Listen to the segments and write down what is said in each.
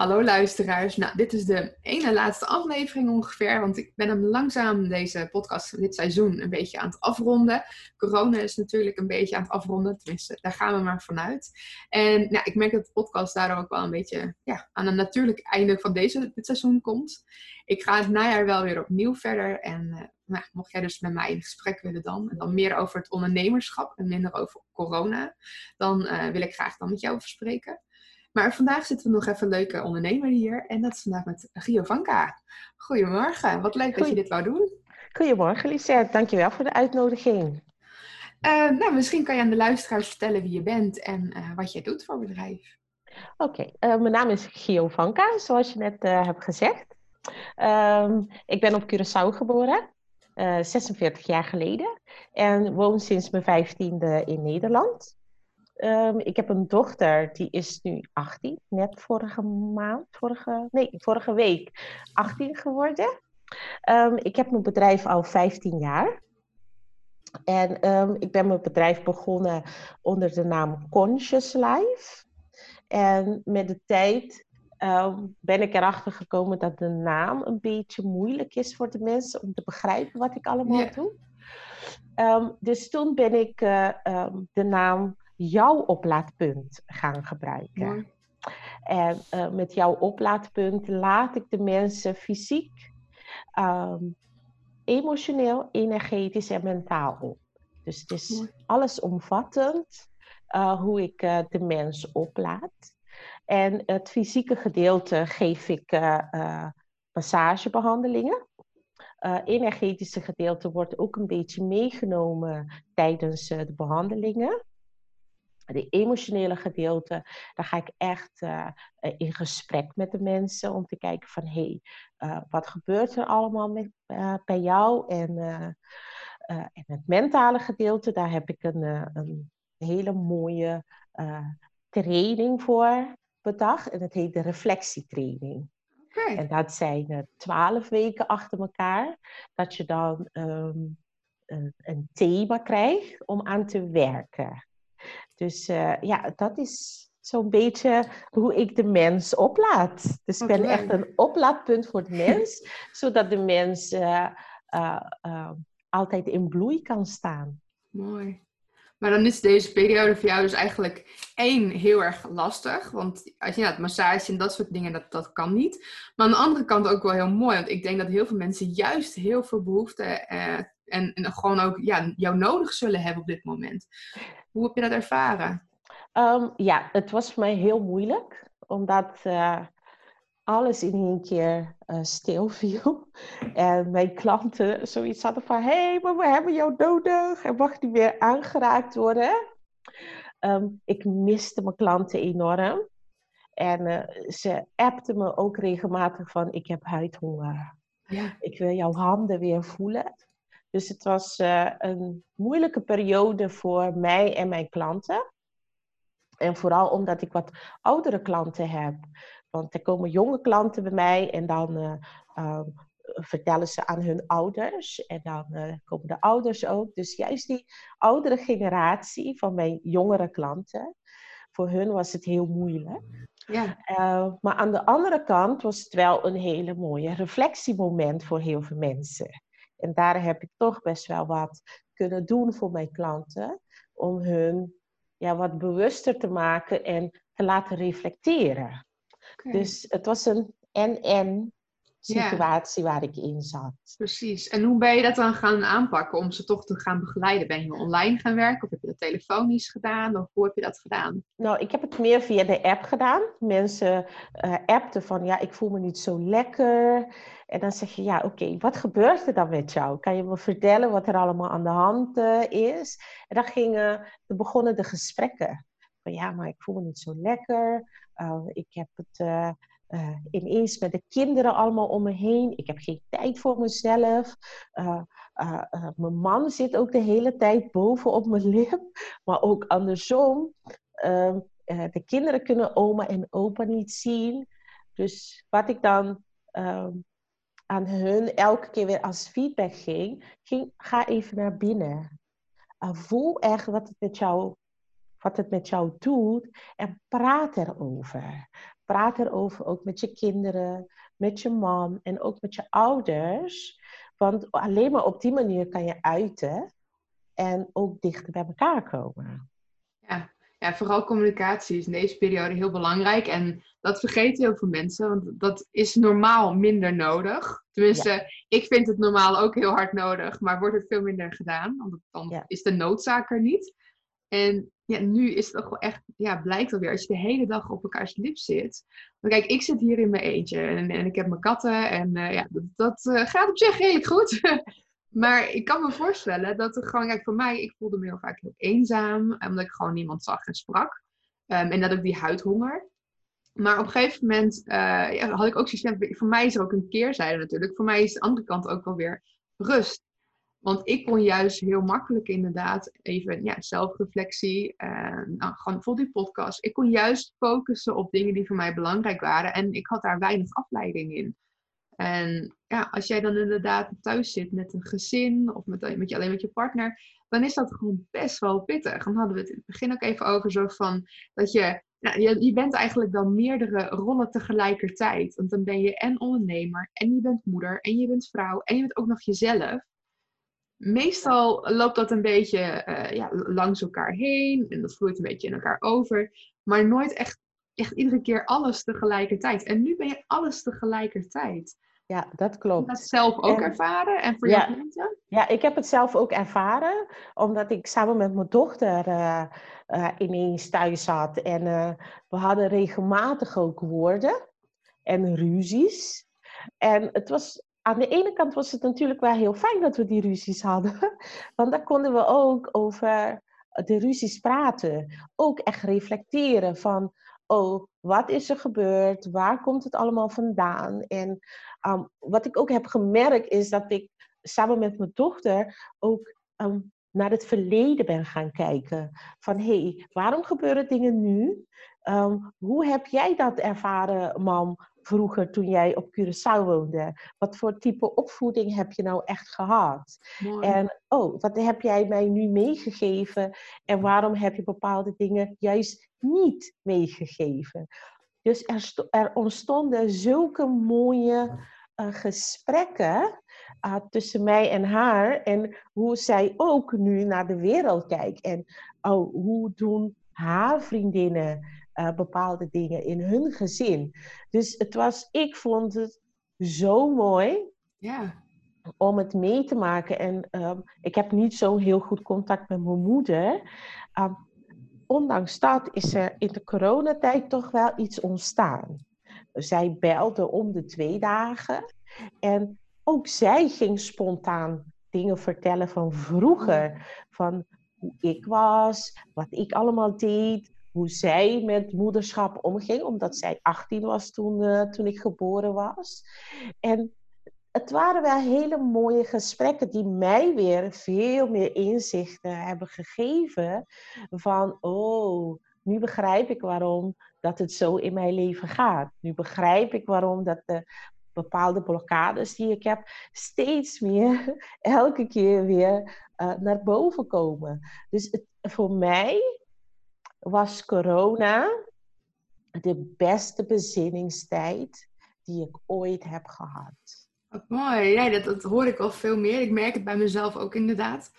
Hallo luisteraars. Nou, dit is de ene laatste aflevering ongeveer, want ik ben hem langzaam deze podcast dit seizoen een beetje aan het afronden. Corona is natuurlijk een beetje aan het afronden, tenminste, daar gaan we maar vanuit. En nou, ik merk dat de podcast daardoor ook wel een beetje ja, aan een natuurlijk einde van deze, dit seizoen komt. Ik ga het najaar wel weer opnieuw verder en uh, nou, mocht jij dus met mij in gesprek willen dan, en dan meer over het ondernemerschap en minder over corona, dan uh, wil ik graag dan met jou verspreken. Maar vandaag zitten we nog even een leuke ondernemer hier. En dat is vandaag met Gio Vanka. Goedemorgen, wat leuk dat je dit wou doen. Goedemorgen Lisette, dankjewel voor de uitnodiging. Uh, nou, misschien kan je aan de luisteraars vertellen wie je bent en uh, wat je doet voor bedrijf. Oké, okay. uh, mijn naam is Gio Vanka, zoals je net hebt gezegd. Um, ik ben op Curaçao geboren, 46 jaar geleden. En woon sinds mijn vijftiende in Nederland. Um, ik heb een dochter, die is nu 18, net vorige maand, vorige, nee, vorige week 18 geworden. Um, ik heb mijn bedrijf al 15 jaar. En um, ik ben mijn bedrijf begonnen onder de naam Conscious Life. En met de tijd ben ik erachter gekomen dat de naam een beetje moeilijk is voor de mensen om te begrijpen wat ik allemaal yeah. doe. dus toen ben ik uh, de naam jouw oplaadpunt gaan gebruiken. En uh, met jouw oplaadpunt laat ik de mensen fysiek, um, emotioneel, energetisch en mentaal op. Dus het is allesomvattend uh, hoe ik uh, de mens oplaad. En het fysieke gedeelte geef ik massagebehandelingen. Uh, energetische gedeelte wordt ook een beetje meegenomen tijdens uh, de behandelingen de emotionele gedeelte, daar ga ik echt uh, in gesprek met de mensen om te kijken van hé, hey, uh, wat gebeurt er allemaal met, uh, bij jou? En, en het mentale gedeelte, daar heb ik een, een hele mooie training voor bedacht en het heet de reflectietraining. Okay. En dat zijn twaalf weken achter elkaar, dat je dan um, een, een thema krijgt om aan te werken. Dus uh, ja, dat is zo'n beetje hoe ik de mens oplaad. Dus ik ben echt een oplaadpunt voor de mens, zodat de mens uh, uh, altijd in bloei kan staan. Mooi. Maar dan is deze periode voor jou dus eigenlijk één heel erg lastig. Want als je nou, het massage en dat soort dingen, dat, dat kan niet. Maar aan de andere kant ook wel heel mooi. Want ik denk dat heel veel mensen juist heel veel behoefte en, en gewoon ook ja, jou nodig zullen hebben op dit moment. Hoe heb je dat ervaren? Um, ja, het was voor mij heel moeilijk, omdat uh, alles in één keer uh, stil viel. En mijn klanten zoiets hadden van: hé, hey, maar we hebben jou nodig en mag niet meer aangeraakt worden. Um, ik miste mijn klanten enorm. En uh, ze appten me ook regelmatig van: ik heb huidhonger. Ja. Ik wil jouw handen weer voelen. Dus het was uh, een moeilijke periode voor mij en mijn klanten. En vooral omdat ik wat oudere klanten heb. Want er komen jonge klanten bij mij en dan uh, uh, vertellen ze aan hun ouders. En dan uh, komen de ouders ook. Dus juist die oudere generatie van mijn jongere klanten, voor hun was het heel moeilijk. Ja. maar aan de andere kant was het wel een hele mooie reflectiemoment voor heel veel mensen. En daar heb ik toch best wel wat kunnen doen voor mijn klanten. Om hun ja, wat bewuster te maken en te laten reflecteren. Okay. Dus het was een en-en situatie ja. waar ik in zat. Precies. En hoe ben je dat dan gaan aanpakken om ze toch te gaan begeleiden? Ben je online gaan werken of heb je dat telefonisch gedaan? Of hoe heb je dat gedaan? Nou, ik heb het meer via de app gedaan. Mensen uh, appten van ja, ik voel me niet zo lekker. En dan zeg je ja, oké, okay, wat gebeurt er dan met jou? Kan je me vertellen wat er allemaal aan de hand uh, is? En dan gingen, dan begonnen de gesprekken. Van ja, maar ik voel me niet zo lekker. Uh, ik heb het uh, ineens met de kinderen allemaal om me heen. Ik heb geen tijd voor mezelf. Uh, uh, mijn man zit ook de hele tijd boven op mijn lip. Maar ook andersom. Ehm, de kinderen kunnen oma en opa niet zien. Dus wat ik dan ehm, aan hun elke keer weer als feedback ging, ging ga even naar binnen. voel echt wat het met jou wat het met jou doet en praat erover praat erover ook met je kinderen, met je man en ook met je ouders. Want alleen maar op die manier kan je uiten en ook dichter bij elkaar komen. Ja, ja vooral communicatie is in deze periode heel belangrijk. En dat vergeten heel veel mensen, want dat is normaal minder nodig. Tenminste, ik vind het normaal ook heel hard nodig, maar wordt het veel minder gedaan, want dan is de noodzaak er niet. En ja, nu is het toch wel echt, ja, blijkt alweer, als je de hele dag op elkaars lip zit. Kijk, ik zit hier in mijn eentje en, en ik heb mijn katten en uh, ja, dat, dat uh, gaat op zich redelijk goed. maar ik kan me voorstellen dat er gewoon, kijk, voor mij, ik voelde me heel vaak heel eenzaam, omdat ik gewoon niemand zag en sprak. Um, en dat ook die huidhonger. Maar op een gegeven moment uh, ja, had ik ook zoiets, voor mij is er ook een keerzijde natuurlijk. Voor mij is de andere kant ook wel weer rust. Want ik kon juist heel makkelijk inderdaad even ja, zelfreflectie, uh, nou, gewoon bijvoorbeeld die podcast. Ik kon juist focussen op dingen die voor mij belangrijk waren en ik had daar weinig afleiding in. En ja, als jij dan inderdaad thuis zit met een gezin of met, met je, alleen met je partner, dan is dat gewoon best wel pittig. Dan hadden we het in het begin ook even over zo van dat je, nou, je, je bent eigenlijk dan meerdere rollen tegelijkertijd. Want dan ben je en ondernemer en je bent moeder en je bent vrouw en je bent ook nog jezelf. Meestal loopt dat een beetje uh, ja, langs elkaar heen en dat vloeit een beetje in elkaar over, maar nooit echt, echt iedere keer alles tegelijkertijd. En nu ben je alles tegelijkertijd. Ja, dat klopt. Dat zelf ook ervaren en voor ja, je? Ja, ik heb het zelf ook ervaren, omdat ik samen met mijn dochter uh, uh, ineens thuis zat en we hadden regelmatig ook woorden en ruzies. En het was aan de ene kant was het natuurlijk wel heel fijn dat we die ruzies hadden. Want dan konden we ook over de ruzies praten. Ook echt reflecteren van, oh, wat is er gebeurd? Waar komt het allemaal vandaan? En um, wat ik ook heb gemerkt is dat ik samen met mijn dochter ook um, naar het verleden ben gaan kijken. Van, hé, hey, waarom gebeuren dingen nu? Um, hoe heb jij dat ervaren, mam? Vroeger toen jij op Curaçao woonde? Wat voor type opvoeding heb je nou echt gehad? En oh, wat heb jij mij nu meegegeven? En waarom heb je bepaalde dingen juist niet meegegeven? Dus er, er ontstonden zulke mooie uh, gesprekken uh, tussen mij en haar. En hoe zij ook nu naar de wereld kijkt. En oh, hoe doen haar vriendinnen uh, bepaalde dingen in hun gezin. Dus het was, ik vond het zo mooi. Ja. Om het mee te maken. En um, ik heb niet zo heel goed contact met mijn moeder. Um, ondanks dat is er in de coronatijd toch wel iets ontstaan. Zij belde om de twee dagen. En ook zij ging spontaan dingen vertellen van vroeger. Van hoe ik was, wat ik allemaal deed, hoe zij met moederschap omging, omdat zij 18 was toen, uh, toen ik geboren was. En het waren wel hele mooie gesprekken die mij weer veel meer inzichten hebben gegeven van, oh, nu begrijp ik waarom dat het zo in mijn leven gaat. Nu begrijp ik waarom dat de bepaalde blokkades die ik heb steeds meer elke keer weer uh, naar boven komen. Dus het, voor mij was corona de beste bezinningstijd die ik ooit heb gehad. Wat mooi. Ja, dat, dat hoor ik al veel meer. Ik merk het bij mezelf ook inderdaad.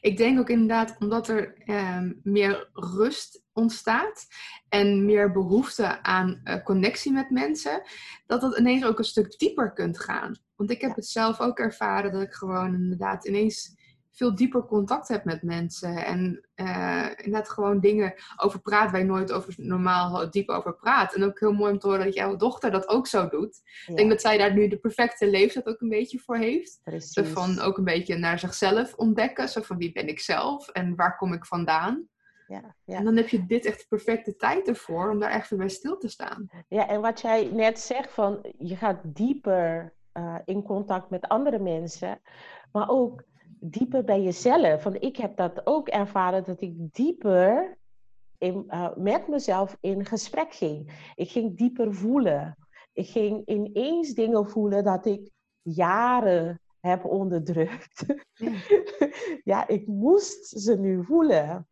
Ik denk ook inderdaad omdat er eh, meer rust ontstaat en meer behoefte aan uh, connectie met mensen, dat dat ineens ook een stuk dieper kunt gaan. Want ik heb ja. het zelf ook ervaren dat ik gewoon inderdaad ineens veel dieper contact hebt met mensen. En uh, inderdaad gewoon dingen over praat waar je nooit over, normaal diep over praat. En ook heel mooi om te horen dat jouw dochter dat ook zo doet. Ja. Ik denk dat zij daar nu de perfecte leeftijd ook een beetje voor heeft. Zo van ook een beetje naar zichzelf ontdekken. Zo van wie ben ik zelf en waar kom ik vandaan. Ja, ja. En dan heb je dit echt de perfecte tijd ervoor om daar echt weer bij stil te staan. Ja, en wat jij net zegt van je gaat dieper uh, in contact met andere mensen. Maar ook dieper bij jezelf. Want ik heb dat ook ervaren dat ik dieper in, uh, met mezelf in gesprek ging. Ik ging dieper voelen. Ik ging ineens dingen voelen dat ik jaren heb onderdrukt. Ja, ik moest ze nu voelen.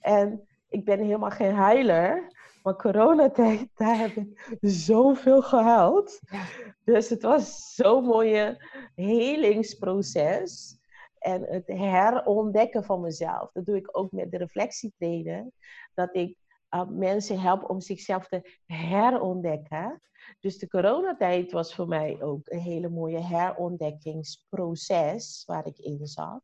En ik ben helemaal geen huiler. Maar coronatijd, daar heb ik zoveel gehuild. Dus het was zo'n mooie helingsproces. En het herontdekken van mezelf. Dat doe ik ook met de reflectietreden. Dat ik uh, mensen help om zichzelf te herontdekken. Dus de coronatijd was voor mij ook een hele mooie herontdekkingsproces waar ik in zat.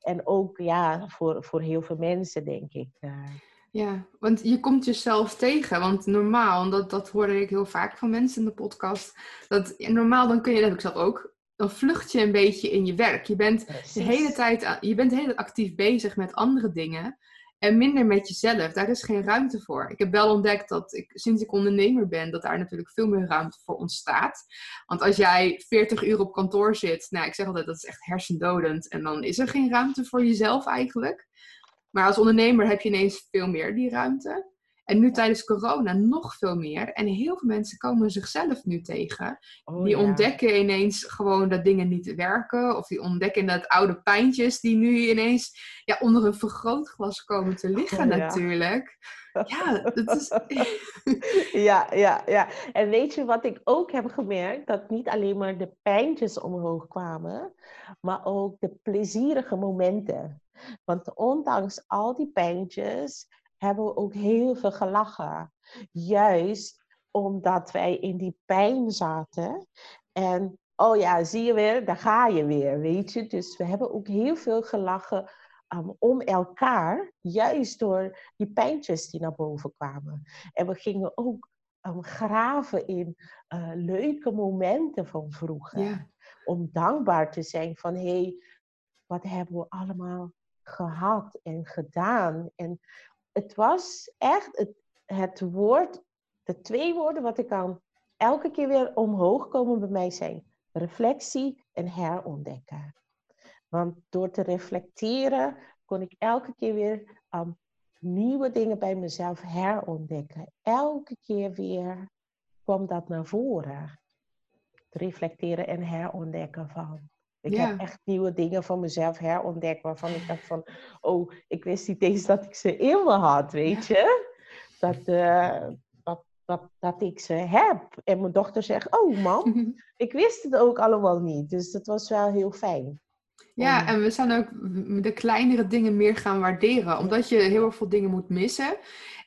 En ook ja, voor, voor heel veel mensen, denk ik. Uh, ja, want je komt jezelf tegen. Want normaal, dat, dat hoorde ik heel vaak van mensen in de podcast, dat normaal dan kun je, dat heb ik zelf ook, dan vlucht je een beetje in je werk. Je bent de hele tijd, je bent heel actief bezig met andere dingen en minder met jezelf. Daar is geen ruimte voor. Ik heb wel ontdekt dat ik, sinds ik ondernemer ben, dat daar natuurlijk veel meer ruimte voor ontstaat. Want als jij 40 uur op kantoor zit, nou, ik zeg altijd dat is echt hersendodend. En dan is er geen ruimte voor jezelf eigenlijk. Maar als ondernemer heb je ineens veel meer die ruimte. En nu tijdens corona nog veel meer. En heel veel mensen komen zichzelf nu tegen. Oh, die ontdekken ineens gewoon dat dingen niet werken. Of die ontdekken dat oude pijntjes die nu ineens ja, onder een vergrootglas komen te liggen oh, natuurlijk. Ja, dat is... ja, ja, ja. En weet je wat ik ook heb gemerkt? Dat niet alleen maar de pijntjes omhoog kwamen, maar ook de plezierige momenten. Want ondanks al die pijntjes hebben we ook heel veel gelachen. Juist omdat wij in die pijn zaten. En oh ja, zie je weer, daar ga je weer, weet je. Dus we hebben ook heel veel gelachen um, om elkaar, juist door die pijntjes die naar boven kwamen. En we gingen ook um, graven in uh, leuke momenten van vroeger. Om dankbaar te zijn van, hé, hey, wat hebben we allemaal gehad en gedaan. En het was echt het, het woord, de twee woorden wat ik kan elke keer weer omhoog komen bij mij zijn. Reflectie en herontdekken. Want door te reflecteren kon ik elke keer weer um, nieuwe dingen bij mezelf herontdekken. Elke keer weer kwam dat naar voren. reflecteren en herontdekken van. Ik heb echt nieuwe dingen van mezelf herontdekt waarvan ik dacht van, oh, ik wist niet eens dat ik ze in me had, weet je? Dat, uh, dat, dat, dat ik ze heb. En mijn dochter zegt, oh mam, ik wist het ook allemaal niet. Dus dat was wel heel fijn. Ja, en we zijn ook de kleinere dingen meer gaan waarderen. Omdat je heel veel dingen moet missen.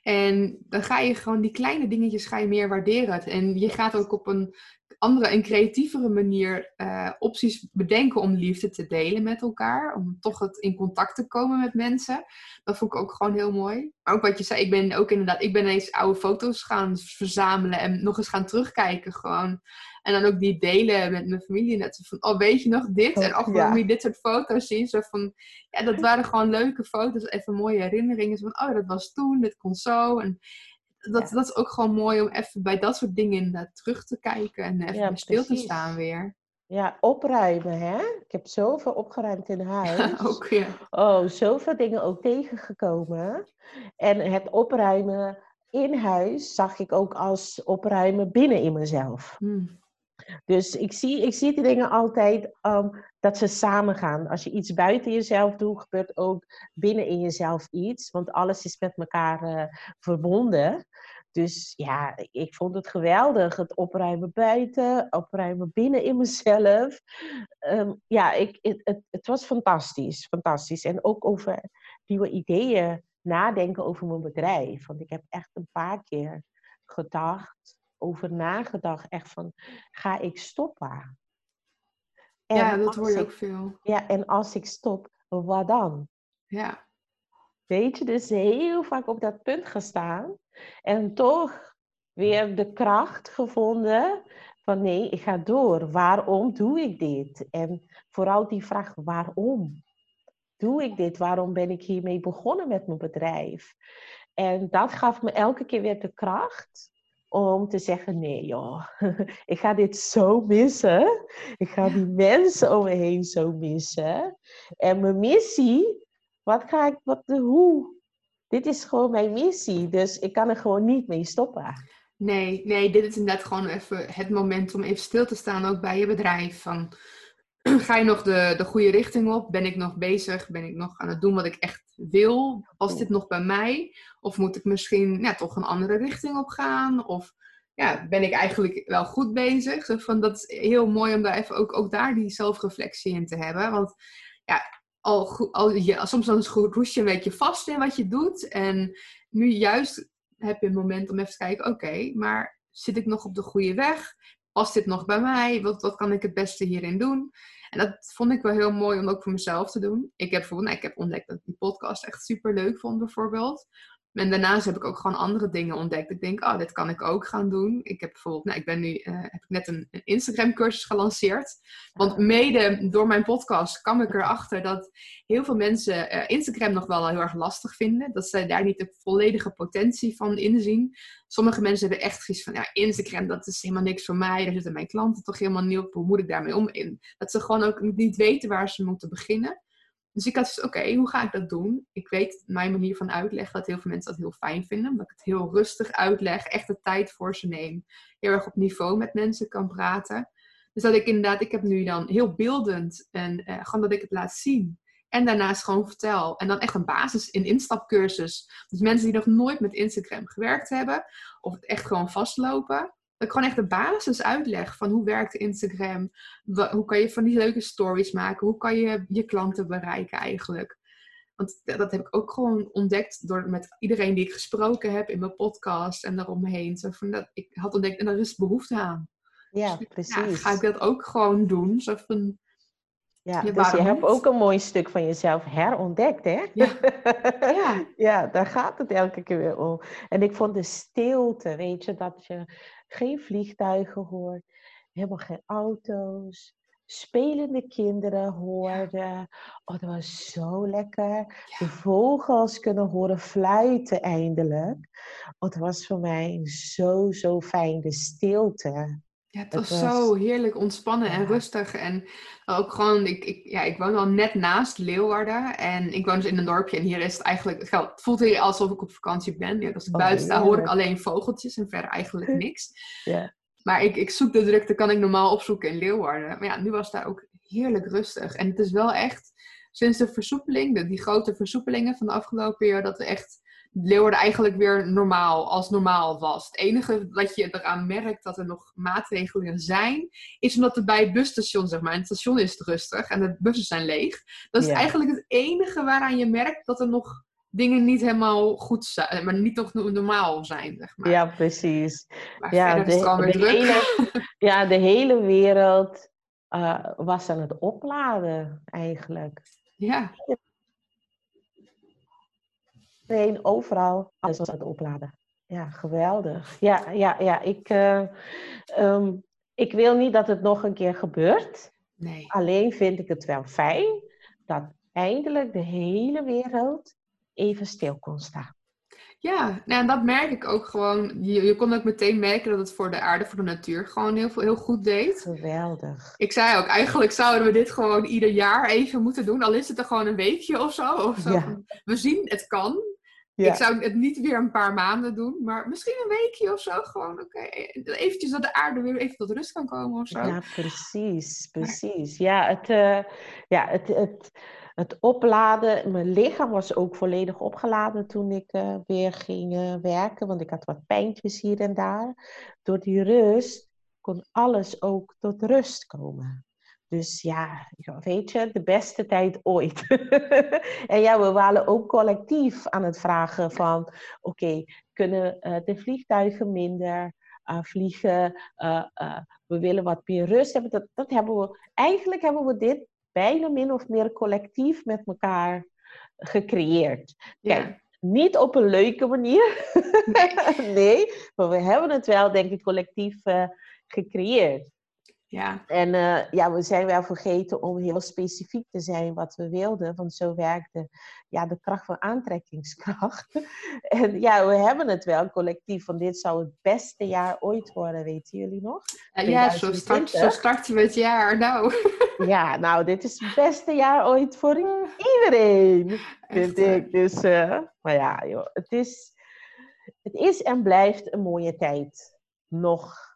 En dan ga je gewoon die kleine dingetjes ga je meer waarderen. En je gaat ook op een andere en creatievere manier uh, opties bedenken om liefde te delen met elkaar. Om toch het in contact te komen met mensen. Dat vond ik ook gewoon heel mooi. Maar ook wat je zei, ik ben ook inderdaad, ik ben eens oude foto's gaan verzamelen en nog eens gaan terugkijken gewoon. En dan ook die delen met mijn familie. Net van, oh weet je nog dit? En ook ja. je dit soort foto's zien. Zo van, ja, dat waren gewoon leuke foto's. Even mooie herinneringen. Zo van, oh dat was toen, dit kon zo. En dat, dat is ook gewoon mooi om even bij dat soort dingen inderdaad terug te kijken en even stil te staan weer. Ja, opruimen, hè? Ik heb zoveel opgeruimd in huis. Ja, ook, ja. Oh, zoveel dingen ook tegengekomen. En het opruimen in huis zag ik ook als opruimen binnen in mezelf. Hmm. Dus ik zie, ik zie die dingen altijd um, dat ze samen gaan. Als je iets buiten jezelf doet, gebeurt ook binnen in jezelf iets. Want alles is met elkaar uh, verbonden. Dus ja, ik vond het geweldig. Het opruimen buiten, opruimen binnen in mezelf. Um, ja, ik, het, het, het, was fantastisch. Fantastisch. En ook over nieuwe ideeën nadenken over mijn bedrijf. Want ik heb echt een paar keer gedacht over nagedacht. Echt van, ga ik stoppen? En ja, dat hoor je ook veel. Ja, en als ik stop, wat dan? Ja. Weet je, dus heel vaak op dat punt gestaan. En toch weer de kracht gevonden van nee, ik ga door. Waarom doe ik dit? En vooral die vraag, waarom doe ik dit? Waarom ben ik hiermee begonnen met mijn bedrijf? En dat gaf me elke keer weer de kracht om te zeggen: nee, joh, ik ga dit zo missen. Ik ga die mensen om me heen zo missen. En mijn missie, wat ga ik, wat, hoe? Dit is gewoon mijn missie, dus ik kan er gewoon niet mee stoppen. Nee, nee, dit is inderdaad gewoon even het moment om even stil te staan, ook bij je bedrijf. Van, ga je nog de, de goede richting op? Ben ik nog bezig? Ben ik nog aan het doen wat ik echt wil? Past dit nog bij mij? Of moet ik misschien ja, toch een andere richting op gaan? Of ja, ben ik eigenlijk wel goed bezig? Van, dat is heel mooi om daar even ook, ook daar die zelfreflectie in te hebben. Want ja, al, al, je, soms dan roes je een beetje vast in wat je doet. En nu juist heb je een moment om even te kijken, oké, maar zit ik nog op de goede weg? Past dit nog bij mij? Wat, wat kan ik het beste hierin doen? En dat vond ik wel heel mooi om ook voor mezelf te doen. Ik heb bijvoorbeeld, nou, ik heb ontdekt dat ik die podcast echt super leuk vond, bijvoorbeeld. En daarnaast heb ik ook gewoon andere dingen ontdekt. Ik denk, oh, dit kan ik ook gaan doen. Ik heb bijvoorbeeld, nou, ik ben nu, uh, heb net een, een Instagram-cursus gelanceerd. Want mede door mijn podcast kwam ik erachter dat heel veel mensen uh, Instagram nog wel heel erg lastig vinden. Dat ze daar niet de volledige potentie van inzien. Sommige mensen hebben echt zoiets van, ja, Instagram, dat is helemaal niks voor mij. Daar zitten mijn klanten toch helemaal niet op. Hoe moet ik daarmee om? In? Dat ze gewoon ook niet weten waar ze moeten beginnen. Dus ik had dus, oké, hoe ga ik dat doen? Ik weet mijn manier van uitleggen dat heel veel mensen dat heel fijn vinden. Omdat ik het heel rustig uitleg, echt de tijd voor ze neem. Heel erg op niveau met mensen kan praten. Dus dat ik inderdaad, ik heb nu dan heel beeldend en uh, gewoon dat ik het laat zien. En daarnaast gewoon vertel. En dan echt een basis in instapcursus. Dus mensen die nog nooit met Instagram gewerkt hebben. Of het echt gewoon vastlopen. Dat ik gewoon echt de basis uitleg van hoe werkt Instagram. Hoe kan je van die leuke stories maken? Hoe kan je je klanten bereiken eigenlijk? Want dat heb ik ook gewoon ontdekt door met iedereen die ik gesproken heb in mijn podcast en daaromheen. Zo van dat, ik had ontdekt en daar is behoefte aan. Ja, dus, precies. Ja, ga ik dat ook gewoon doen? Zo van, ja, dus je hebt ook een mooi stuk van jezelf herontdekt, hè? Ja. ja. ja, daar gaat het elke keer weer om. En ik vond de stilte, weet je, dat je geen vliegtuigen hoort, helemaal geen auto's, spelende kinderen hoorde. Oh, dat was zo lekker. De vogels kunnen horen fluiten eindelijk. Oh, het was voor mij zo, zo fijn, de stilte. Ja, het was, zo heerlijk ontspannen en rustig. En ook gewoon, ik, ik, ja, ik woon al net naast Leeuwarden. En ik woon dus in een dorpje. En hier is het eigenlijk, het voelt hier alsof ik op vakantie ben. Ja, als ik oh, buiten sta, hoor ik alleen vogeltjes en verder eigenlijk niks. Ja. Maar ik, ik zoek de drukte, kan ik normaal opzoeken in Leeuwarden. Maar ja, nu was daar ook heerlijk rustig. En het is wel echt, sinds de versoepeling, de, die grote versoepelingen van de afgelopen jaar, dat we echt Leeuwarden eigenlijk weer normaal, als normaal was. Het enige wat je eraan merkt dat er nog maatregelen zijn, is omdat het bij het busstation, zeg maar, en het station is het rustig en de bussen zijn leeg. Dat is eigenlijk het enige waaraan je merkt dat er nog dingen niet helemaal goed zijn, maar niet nog normaal zijn, zeg maar. Ja, precies. Maar ja, de. Hele, ja, de hele wereld uh, was aan het opladen, eigenlijk. Ja. Iedereen, overal, alles was aan het opladen. Ja, geweldig. Ja, ja, ja. Ik, uh, um, ik wil niet dat het nog een keer gebeurt. Nee. Alleen vind ik het wel fijn dat eindelijk de hele wereld even stil kon staan. Ja, nou, en dat merk ik ook gewoon. Je, je kon ook meteen merken dat het voor de aarde, voor de natuur gewoon heel, veel, heel goed deed. Geweldig. Ik zei ook, eigenlijk zouden we dit gewoon ieder jaar even moeten doen. Al is het er gewoon een weekje of zo. Of zo. Ja. We zien, het kan. Ik zou het niet weer een paar maanden doen, maar misschien een weekje of zo. Gewoon, oké, eventjes dat de aarde weer even tot rust kan komen of zo. Ja, precies, precies. Ja, het, uh, ja, het, het, het opladen, mijn lichaam was ook volledig opgeladen toen ik uh, weer ging uh, werken, want ik had wat pijntjes hier en daar. Door die rust kon alles ook tot rust komen. Dus ja, weet je, de beste tijd ooit. en ja, we waren ook collectief aan het vragen van, oké, kunnen uh, de vliegtuigen minder uh, vliegen? Uh, we willen wat meer rust hebben. Dat, dat hebben we, eigenlijk hebben we dit bijna min of meer collectief met elkaar gecreëerd. Kijk, niet op een leuke manier. Nee, maar we hebben het wel, denk ik, collectief gecreëerd. Ja. En uh, ja, we zijn wel vergeten om heel specifiek te zijn wat we wilden, want zo werkte ja, de kracht van aantrekkingskracht. en ja, we hebben het wel collectief, van dit zou het beste jaar ooit worden, weten jullie nog? ja, zo, start, zo starten we het jaar, nou. ja, nou, dit is het beste jaar ooit voor iedereen, vind ik. Dus, uh, maar ja, joh, het is, het is en blijft een mooie tijd. Nog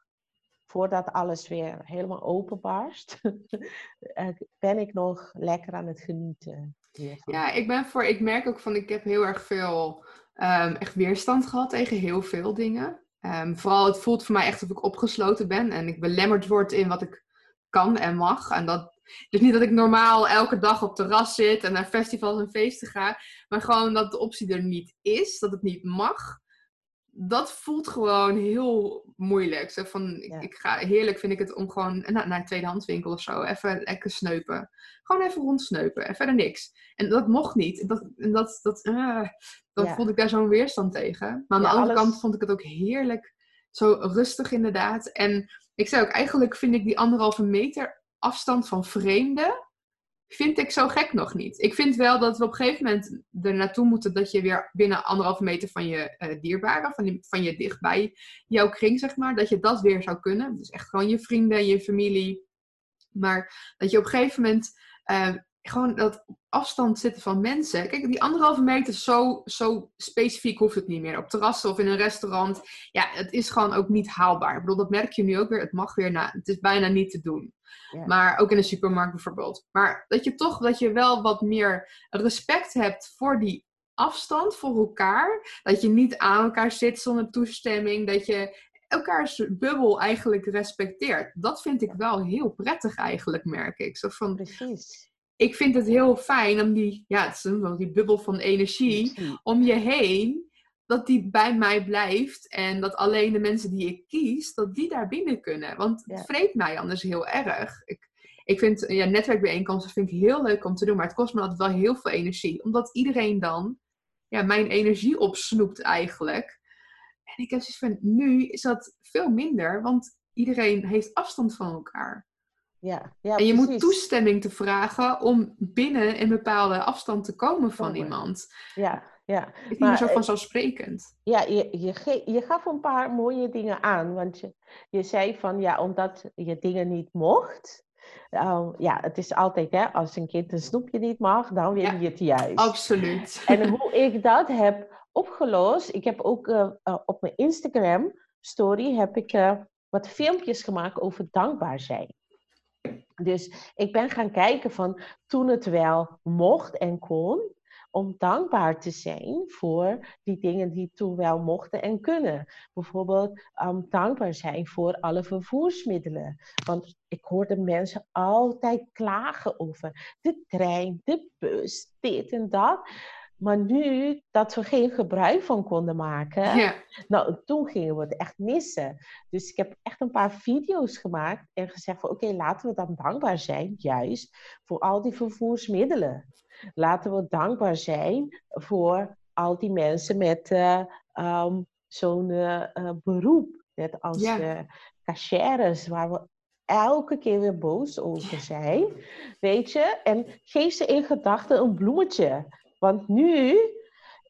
voordat alles weer helemaal openbarst, eh, ben ik nog lekker aan het genieten. Ja, ik ben voor, ik merk ook van, ik heb heel erg veel um, echt weerstand gehad tegen heel veel dingen. Um, vooral, het voelt voor mij echt alsof ik opgesloten ben en ik belemmerd word in wat ik kan en mag. En dat, dus niet dat ik normaal elke dag op terras zit en naar festivals en feesten ga, maar gewoon dat de optie er niet is, dat het niet mag dat voelt gewoon heel moeilijk. Zo van, ik, ga, heerlijk vind ik het om gewoon naar, naar een tweedehandswinkel of zo even lekker sneupen. Gewoon even rondsneupen en verder niks. En dat mocht niet. Dat, dat, dat, uh, dan voelde ik daar zo'n weerstand tegen. Maar aan de andere kant vond ik het ook heerlijk. Zo rustig inderdaad. En ik zei ook, eigenlijk vind ik die anderhalve meter afstand van vreemden vind ik zo gek nog niet. Ik vind wel dat we op een gegeven moment er naartoe moeten dat je weer binnen anderhalve meter van je uh, dierbaren, van, van je dichtbij jouw kring, zeg maar, dat je dat weer zou kunnen. Dus echt gewoon je vrienden, je familie. Maar dat je op een gegeven moment uh, gewoon dat afstand zitten van mensen. Kijk, die anderhalve meter, zo, zo specifiek hoeft het niet meer. Op terrassen of in een restaurant. Ja, het is gewoon ook niet haalbaar. Ik bedoel, dat merk je nu ook weer. Het mag weer na. Het is bijna niet te doen. Maar ook in de supermarkt bijvoorbeeld. Maar dat je toch, dat je wel wat meer respect hebt voor die afstand, voor elkaar. Dat je niet aan elkaar zit zonder toestemming. Dat je elkaars bubbel eigenlijk respecteert. Dat vind ik wel heel prettig eigenlijk, merk ik. Zo van, Precies ik vind het heel fijn om die, ja, het is wel die bubbel van energie om je heen, dat die bij mij blijft. En dat alleen de mensen die ik kies, dat die daar binnen kunnen. Want het vreet mij anders heel erg. Ik, ik vind ja, netwerkbijeenkomsten vind ik heel leuk om te doen, maar het kost me altijd wel heel veel energie. Omdat iedereen dan ja, mijn energie opsnoept eigenlijk. En ik heb zoiets van, nu is dat veel minder, want iedereen heeft afstand van elkaar. Ja, ja, en je moet toestemming te vragen om binnen een bepaalde afstand te komen van iemand. Ja, ja. Ik zo vanzelfsprekend. Ja, je, je, je gaf een paar mooie dingen aan. Want je, je zei van ja, omdat je dingen niet mocht. Um, ja, het is altijd hè, als een kind een snoepje niet mag, dan wil je het juist. Absoluut. En hoe ik dat heb opgelost, ik heb ook uh, uh, op mijn Instagram story heb ik wat filmpjes gemaakt over dankbaar zijn. Dus ik ben gaan kijken van toen het wel mocht en kon, om dankbaar te zijn voor die dingen die toen wel mochten en kunnen. Bijvoorbeeld um, dankbaar zijn voor alle vervoersmiddelen. Want ik hoorde mensen altijd klagen over de trein, de bus, dit en dat. Maar nu dat we geen gebruik van konden maken, ja. nou, toen gingen we het echt missen. Dus ik heb echt een paar video's gemaakt en gezegd van oké, laten we dan dankbaar zijn, juist, voor al die vervoersmiddelen. Laten we dankbaar zijn voor al die mensen met uh, um, zo'n uh, uh, beroep. Net als ja. cashiers, waar we elke keer weer boos over zijn. Weet je? En geef ze in gedachten een bloemetje. Want nu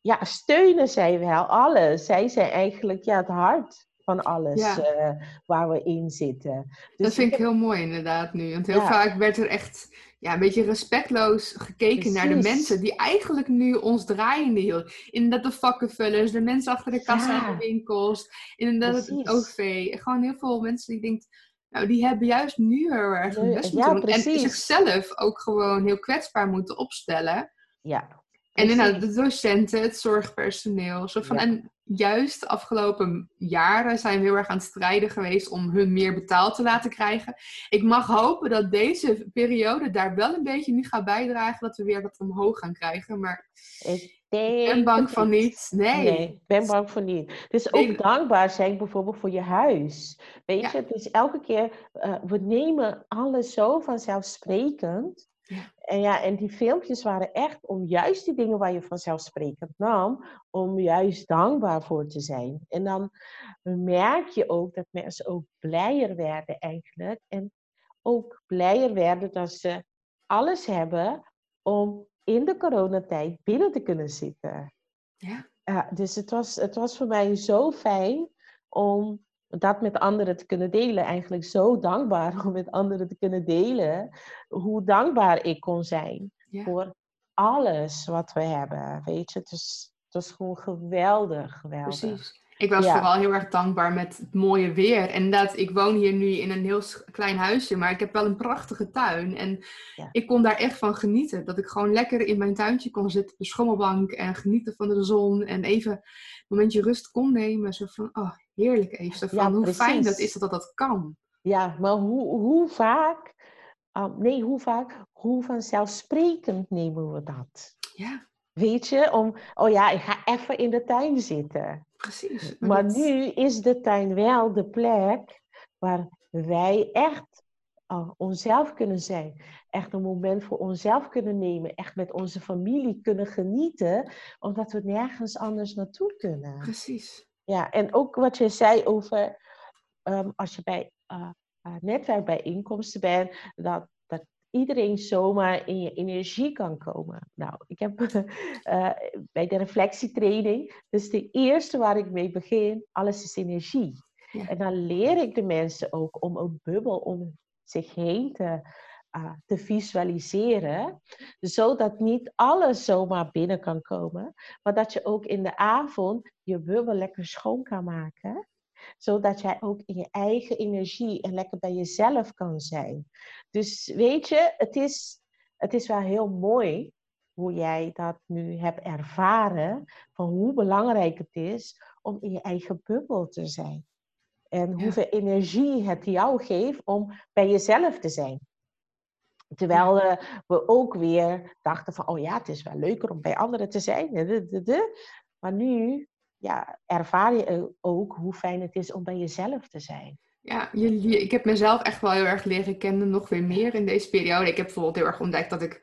ja, steunen zij wel alles. Zij zijn eigenlijk ja, het hart van alles uh, waar we in zitten. Dus dat vind ik heel mooi inderdaad nu. Want heel vaak werd er echt ja, een beetje respectloos gekeken naar de mensen die eigenlijk nu ons draaiende hielden. Inderdaad de vakkenvullers, de mensen achter de kassa in de winkels, inderdaad het OV. Gewoon heel veel mensen die denken, nou die hebben juist nu heel erg hun best moeten doen. En zichzelf ook gewoon heel kwetsbaar moeten opstellen. Ja. En inderdaad, de docenten, het zorgpersoneel. Zo van, En juist de afgelopen jaren zijn we heel erg aan het strijden geweest om hun meer betaald te laten krijgen. Ik mag hopen dat deze periode daar wel een beetje nu gaat bijdragen dat we weer wat omhoog gaan krijgen. Maar ik ben bang van niet. Nee. nee. ik ben bang van niet. Dus ook dankbaar zijn bijvoorbeeld voor je huis. Weet je, dus elke keer, uh, we nemen alles zo vanzelfsprekend. En ja, en die filmpjes waren echt om juist die dingen waar je vanzelfsprekend nam, om juist dankbaar voor te zijn. En dan merk je ook dat mensen ook blijer werden eigenlijk. En ook blijer werden dat ze alles hebben om in de coronatijd binnen te kunnen zitten. Ja. ja dus het was, het was voor mij zo fijn om dat met anderen te kunnen delen. Eigenlijk zo dankbaar om met anderen te kunnen delen hoe dankbaar ik kon zijn voor alles wat we hebben. Weet je, het is, het is gewoon geweldig, geweldig. Precies. Ik was vooral heel erg dankbaar met het mooie weer. En inderdaad, ik woon hier nu in een heel klein huisje, maar ik heb wel een prachtige tuin. En ik kon daar echt van genieten. Dat ik gewoon lekker in mijn tuintje kon zitten op de schommelbank en genieten van de zon. En even een momentje rust kon nemen. Zo van, oh, heerlijk even. Zo van, hoe fijn dat is dat dat kan. Ja, maar hoe, hoe vaak, uh, nee, hoe vaak, hoe vanzelfsprekend nemen we dat? Ja. Weet je, om, oh ja, ik ga even in de tuin zitten. Precies. Maar, nu is de tuin wel de plek waar wij echt uh, onszelf kunnen zijn. Echt een moment voor onszelf kunnen nemen. Echt met onze familie kunnen genieten. Omdat we nergens anders naartoe kunnen. Precies. Ja, en ook wat je zei over um, als je bij uh, netwerkbijeenkomsten bent, dat iedereen zomaar in je energie kan komen. Nou, ik heb uh, bij de reflectietraining, dus de eerste waar ik mee begin, alles is energie. En dan leer ik de mensen ook om een bubbel om zich heen te, uh, te visualiseren, zodat niet alles zomaar binnen kan komen, maar dat je ook in de avond je bubbel lekker schoon kan maken zodat jij ook in je eigen energie en lekker bij jezelf kan zijn. Dus weet je, het is, het is wel heel mooi hoe jij dat nu hebt ervaren, van hoe belangrijk het is om in je eigen bubbel te zijn. En hoeveel energie het jou geeft om bij jezelf te zijn. Terwijl uh, we ook weer dachten van, oh ja, het is wel leuker om bij anderen te zijn. Maar nu ja, ervaar je ook hoe fijn het is om bij jezelf te zijn. Ja, je, ik heb mezelf echt wel heel erg leren kennen, nog weer meer in deze periode. Ik heb bijvoorbeeld heel erg ontdekt dat ik,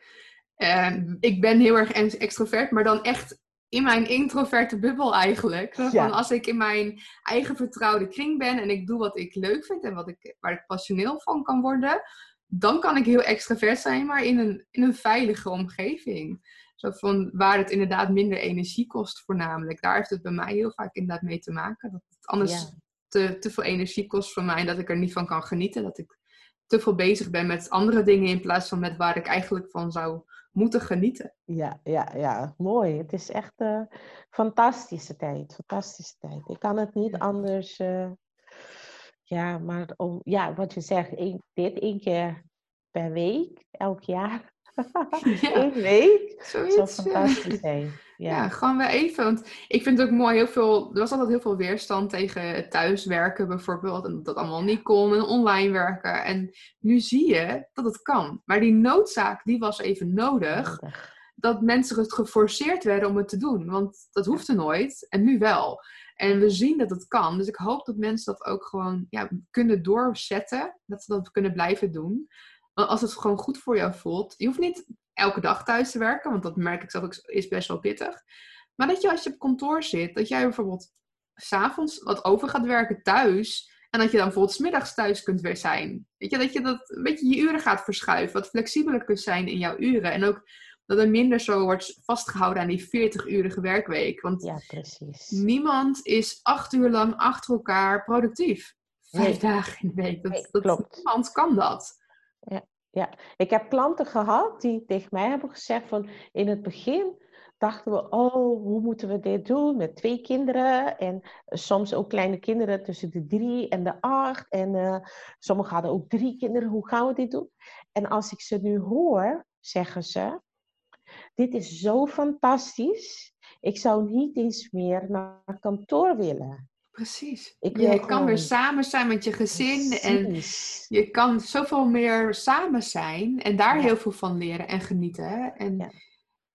uh, ik ben heel erg extrovert, maar dan echt in mijn introverte bubbel eigenlijk. Van als ik in mijn eigen vertrouwde kring ben en ik doe wat ik leuk vind en wat ik, waar ik passioneel van kan worden, dan kan ik heel extrovert zijn, maar in een, in een veilige omgeving. Zo van waar het inderdaad minder energie kost voornamelijk. Daar heeft het bij mij heel vaak inderdaad mee te maken. Dat het anders te, te veel energie kost voor mij en dat ik er niet van kan genieten. Dat ik te veel bezig ben met andere dingen in plaats van met waar ik eigenlijk van zou moeten genieten. Ja, ja, ja, mooi. Het is echt een fantastische tijd. Fantastische tijd. Ik kan het niet anders. Uh, ja, maar om, ja, wat je zegt, dit één keer per week, elk jaar. ja. Eén week. Zoiets, zou fantastisch zijn. Ja. ja. gewoon weer even. Want ik vind het ook mooi, heel veel, er was altijd heel veel weerstand tegen thuiswerken bijvoorbeeld. En dat dat allemaal niet kon en online werken. En nu zie je dat het kan. Maar die noodzaak, die was even nodig. Dat mensen het geforceerd werden om het te doen. Want dat hoefde nooit. En nu wel. En we zien dat het kan. Dus ik hoop dat mensen dat ook gewoon ja, kunnen doorzetten. Dat ze dat kunnen blijven doen als het gewoon goed voor jou voelt. Je hoeft niet elke dag thuis te werken, want dat merk ik zelf ook, is best wel pittig. Maar dat je als je op kantoor zit, dat jij bijvoorbeeld s'avonds wat over gaat werken thuis. En dat je dan bijvoorbeeld smiddags thuis kunt weer zijn. Weet je, dat je dat een beetje je uren gaat verschuiven. Wat flexibeler kunt zijn in jouw uren. En ook dat er minder zo wordt vastgehouden aan die 40-urige werkweek. Want ja, precies. niemand is acht uur lang achter elkaar productief. Vijf dagen in de week. Dat, dat, klopt. Niemand kan dat ja, ja. Ik heb klanten gehad die tegen mij hebben gezegd van in het begin dachten we, oh, hoe moeten we dit doen met twee kinderen en soms ook kleine kinderen tussen de drie en de acht en uh, sommigen hadden ook drie kinderen, hoe gaan we dit doen? En als ik ze nu hoor, zeggen ze, dit is zo fantastisch, ik zou niet eens meer naar kantoor willen. Precies. Ik je kan weer samen zijn met je gezin en je kan zoveel meer samen zijn en daar heel veel van leren en genieten. En ja.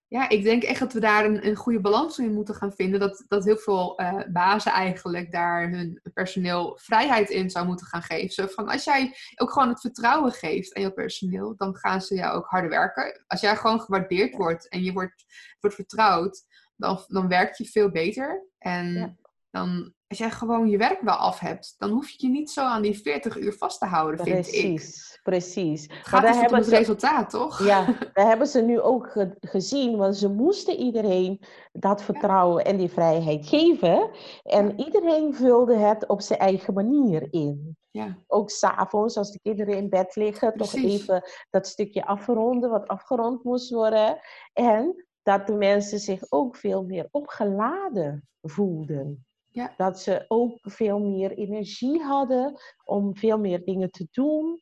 ja. ik denk echt dat we daar een, een goede balans in moeten gaan vinden. Dat, dat heel veel uh, bazen eigenlijk daar hun personeel vrijheid in zou moeten gaan geven. Zo van als jij ook gewoon het vertrouwen geeft aan je personeel, dan gaan ze jou ook harder werken. Als jij gewoon gewaardeerd wordt en je wordt, wordt vertrouwd, dan, dan werk je veel beter. En dan als jij gewoon je werk wel af hebt, dan hoef je je niet zo aan die 40 uur vast te houden, vind precies, ik. Precies, Het gaat dus om het resultaat, toch? Ja, daar hebben ze nu ook gezien, want ze moesten iedereen dat vertrouwen en die vrijheid geven. En iedereen vulde het op zijn eigen manier in. Ja. Ook s'avonds, als de kinderen in bed liggen, toch even dat stukje afronden, wat afgerond moest worden. En dat de mensen zich ook veel meer opgeladen voelden. Ja. Dat ze ook veel meer energie hadden om veel meer dingen te doen.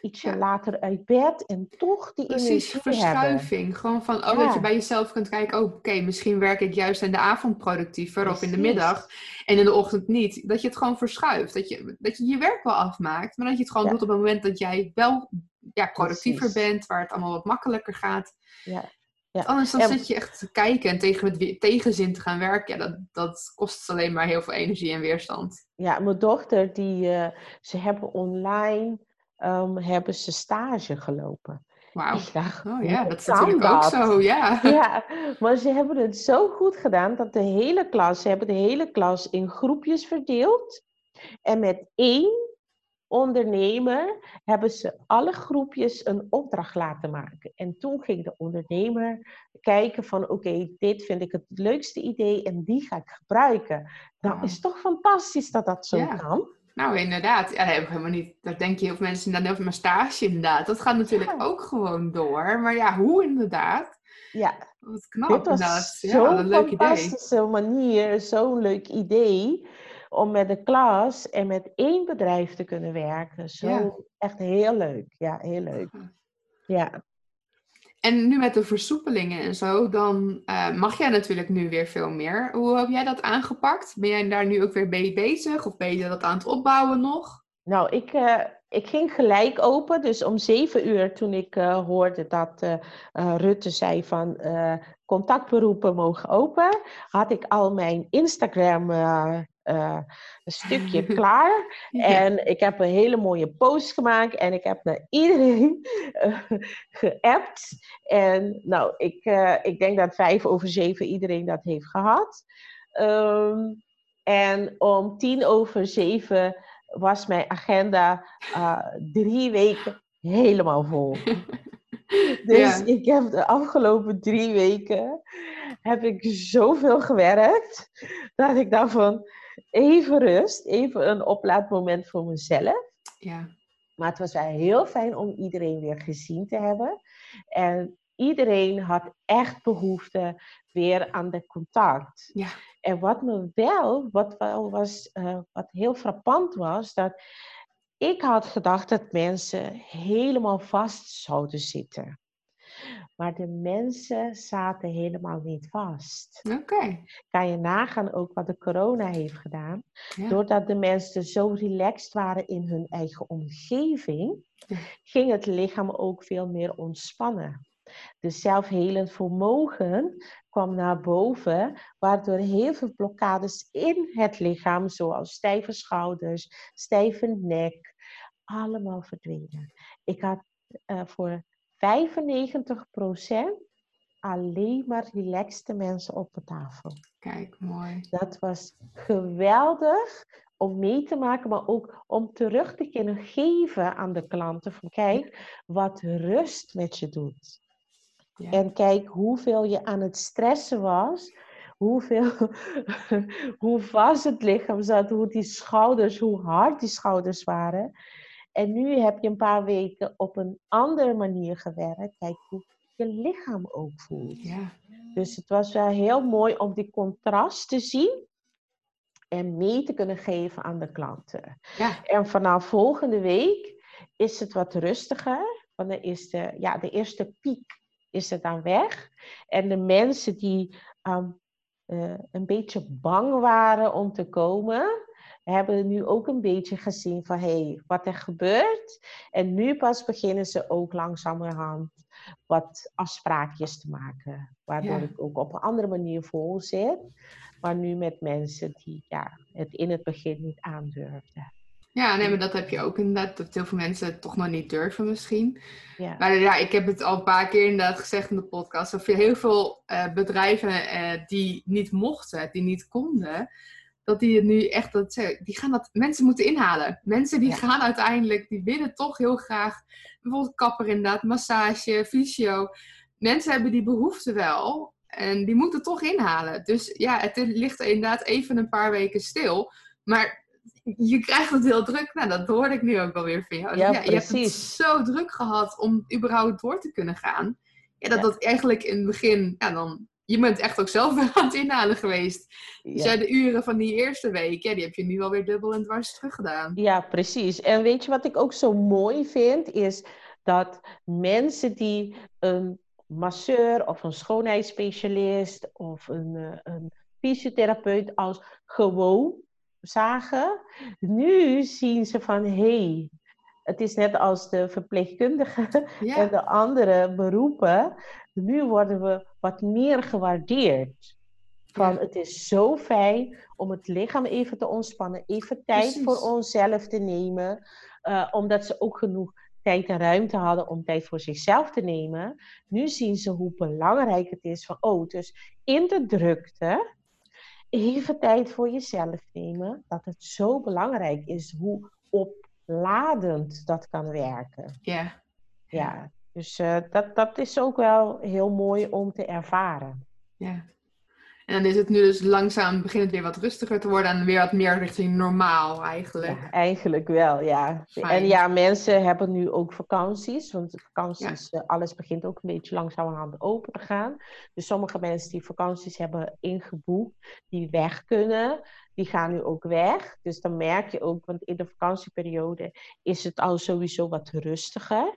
Ietsje Ja. later uit bed en toch die Precies, energie hebben. verschuiving. Gewoon van, oh, dat je bij jezelf kunt kijken, oh, oké, misschien werk ik juist in de avond productiever of in de Precies. middag en in de ochtend niet. Dat je het gewoon verschuift. Dat je dat je, je werk wel afmaakt, maar dat je het gewoon doet op het moment dat jij wel ja, productiever Precies. bent, waar het allemaal wat makkelijker gaat. Ja. Ja. Anders dan zit je echt te kijken en tegen we- tegenzin te gaan werken. Ja, dat, dat kost alleen maar heel veel energie en weerstand. Ja, mijn dochter, die, eh, ze hebben online ehm, hebben ze stage gelopen. Wauw. Oh ja, dat is natuurlijk ook zo, ja. Ja, maar ze hebben het zo goed gedaan dat de hele klas, ze hebben de hele klas in groepjes verdeeld. En met één ondernemer hebben ze alle groepjes een opdracht laten maken. En toen ging de ondernemer kijken van oké, dit vind ik het leukste idee en die ga ik gebruiken. Nou, is toch fantastisch dat dat zo Ja. kan? Nou, inderdaad. Ja, dat heb ik helemaal niet. Daar denk je heel veel mensen inderdaad over mijn stage inderdaad. Dat gaat natuurlijk Ja. ook gewoon door. Maar ja, hoe inderdaad? Ja, Wat knap Dit was inderdaad. Zo'n idee. manier, zo'n leuk idee om met de klas en met één bedrijf te kunnen werken. Zo Ja. echt heel leuk. Ja, heel leuk. Ja, En nu met de versoepelingen en zo, dan eh, mag jij natuurlijk nu weer veel meer. Hoe heb jij dat aangepakt? Ben jij daar nu ook weer mee bezig? Of ben je dat aan het opbouwen nog? nou, ik, eh, ik ging gelijk open. Dus om zeven uur toen ik eh, hoorde dat Rutte zei van contactberoepen mogen open, had ik al mijn Instagram eh, een stukje klaar. En ik heb een hele mooie post gemaakt en ik heb naar iedereen eh, geappt. En nou, ik, eh, ik denk dat vijf over zeven iedereen dat heeft gehad. Ehm, en om tien over zeven was mijn agenda drie weken helemaal vol. Dus Ja. ik heb de afgelopen drie weken heb ik zoveel gewerkt dat ik dacht van even rust, even een oplaadmoment voor mezelf. Ja, Maar het was wel heel fijn om iedereen weer gezien te hebben. En iedereen had echt behoefte weer aan de contact. Ja. En wat me wel, wat wel was, eh, wat heel frappant was, dat ik had gedacht dat mensen helemaal vast zouden zitten. Maar de mensen zaten helemaal niet vast. oké. Kan je nagaan ook wat de corona heeft gedaan? Ja. Doordat de mensen zo relaxed waren in hun eigen omgeving, Ja. ging het lichaam ook veel meer ontspannen. De zelfhelend vermogen kwam naar boven, waardoor heel veel blokkades in het lichaam, zoals stijve schouders, stijve nek, allemaal verdwenen. Ik had eh, voor 95% alleen maar relaxte mensen op de tafel. Kijk, mooi. Dat was geweldig om mee te maken, maar ook om terug te kunnen geven aan de klanten. Van kijk, wat rust met je doet. Ja. En kijk hoeveel je aan het stressen was. Hoeveel, hoe vast het lichaam zat, hoe die schouders, hoe hard die schouders waren. En nu heb je een paar weken op een andere manier gewerkt. Kijk hoe je lichaam ook voelt. Ja. Dus het was wel heel mooi om die contrast te zien en mee te kunnen geven aan de klanten. Ja. En vanaf volgende week is het wat rustiger. Want dan is de, ja, de eerste piek is het dan weg. En de mensen die ehm, eh, een beetje bang waren om te komen, hebben nu ook een beetje gezien van hé, hey, wat er gebeurt. En nu pas beginnen ze ook langzamerhand wat afspraakjes te maken. Waardoor Ja. ik ook op een andere manier vol zit. Maar nu met mensen die ja, het in het begin niet aandurfden. Ja, nee, maar dat heb je ook inderdaad. Dat heel veel mensen het toch nog niet durven misschien. Ja. Maar ja, ik heb het al een paar keer inderdaad gezegd in de podcast. Of heel veel eh, bedrijven eh, die niet mochten, die niet konden. Dat die het nu echt, dat die gaan dat, mensen moeten inhalen. Mensen die Ja. gaan uiteindelijk, die willen toch heel graag, bijvoorbeeld kapper inderdaad, massage, fysio. Mensen hebben die behoefte wel en die moeten toch inhalen. Dus ja, het ligt inderdaad even een paar weken stil. Maar je krijgt het heel druk. Nou, dat hoorde ik nu ook wel weer van jou. Ja, je hebt het zo druk gehad om überhaupt door te kunnen gaan. Ja, dat Ja. dat eigenlijk in het begin, ja, dan, je bent echt ook zelf aan het inhalen geweest. Dus ja. de uren van die eerste week, die heb je nu alweer dubbel en dwars teruggedaan. Ja, precies. En weet je wat ik ook zo mooi vind, is dat mensen die een masseur of een schoonheidsspecialist of een, uh, een fysiotherapeut als gewoon zagen, nu zien ze van hé, hey, het is net als de verpleegkundigen en de andere beroepen. Nu worden we wat meer gewaardeerd. Van het is zo fijn om het lichaam even te ontspannen, even tijd voor onszelf te nemen. Uh, omdat ze ook genoeg tijd en ruimte hadden om tijd voor zichzelf te nemen. Nu zien ze hoe belangrijk het is van, oh, dus in de drukte even tijd voor jezelf nemen. Dat het zo belangrijk is hoe opladend dat kan werken. Ja. Ja, dus uh, dat, dat is ook wel heel mooi om te ervaren. Ja. En dan is het nu dus langzaam, begint het weer wat rustiger te worden en weer wat meer richting normaal eigenlijk. Ja, eigenlijk wel, ja. En ja, mensen hebben nu ook vakanties, want vakanties, ja. Eh, alles begint ook een beetje langzamerhand open te gaan. Dus sommige mensen die vakanties hebben ingeboekt, die weg kunnen, die gaan nu ook weg. Dus dan merk je ook, want in de vakantieperiode is het al sowieso wat rustiger.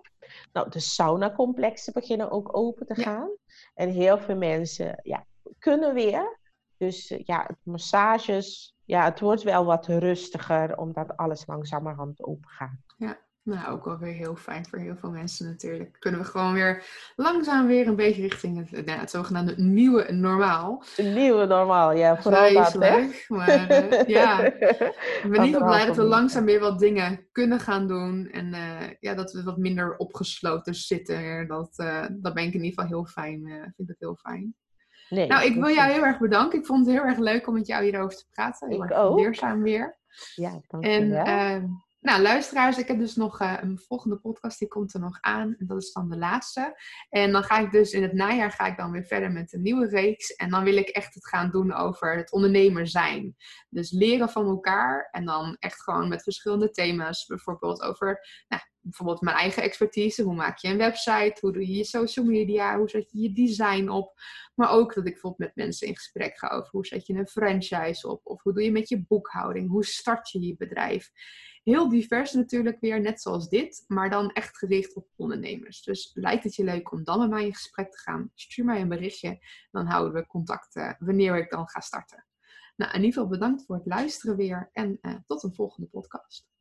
Nou, de saunacomplexen beginnen ook open te gaan. En heel veel mensen, ja, kunnen weer. Dus eh, ja, massages, ja, het wordt wel wat rustiger omdat alles langzamerhand open gaat. Ja, nou ook wel weer heel fijn voor heel veel mensen natuurlijk. Kunnen we gewoon weer langzaam weer een beetje richting het, nou, het zogenaamde nieuwe normaal. Een nieuwe normaal, ja. Vooral dat, hè? Maar uh, ja, ik ben geval blij dat we langzaam weer wat dingen kunnen gaan doen. En uh, ja, dat we wat minder opgesloten zitten. Dat, uh, dat ben ik in ieder geval heel fijn. vind ik heel fijn. Nee, nou, ik wil jou heel erg bedanken. Ik vond het heel erg leuk om met jou hierover te praten. Heel ik erg ook. leerzaam weer. Ja, dank En uh, nou, luisteraars, ik heb dus nog uh, een volgende podcast, die komt er nog aan. En dat is dan de laatste. En dan ga ik dus in het najaar ga ik dan weer verder met een nieuwe reeks. En dan wil ik echt het gaan doen over het ondernemer zijn. Dus leren van elkaar. En dan echt gewoon met verschillende thema's. Bijvoorbeeld over nou, bijvoorbeeld mijn eigen expertise. Hoe maak je een website? Hoe doe je je social media? Hoe zet je je design op? Maar ook dat ik bijvoorbeeld met mensen in gesprek ga over hoe zet je een franchise op? Of hoe doe je met je boekhouding? Hoe start je je bedrijf? Heel divers natuurlijk weer, net zoals dit, maar dan echt gericht op ondernemers. Dus lijkt het je leuk om dan met mij in gesprek te gaan? Stuur mij een berichtje, dan houden we contact uh, wanneer ik dan ga starten. Nou, in ieder geval bedankt voor het luisteren weer en uh, tot een volgende podcast.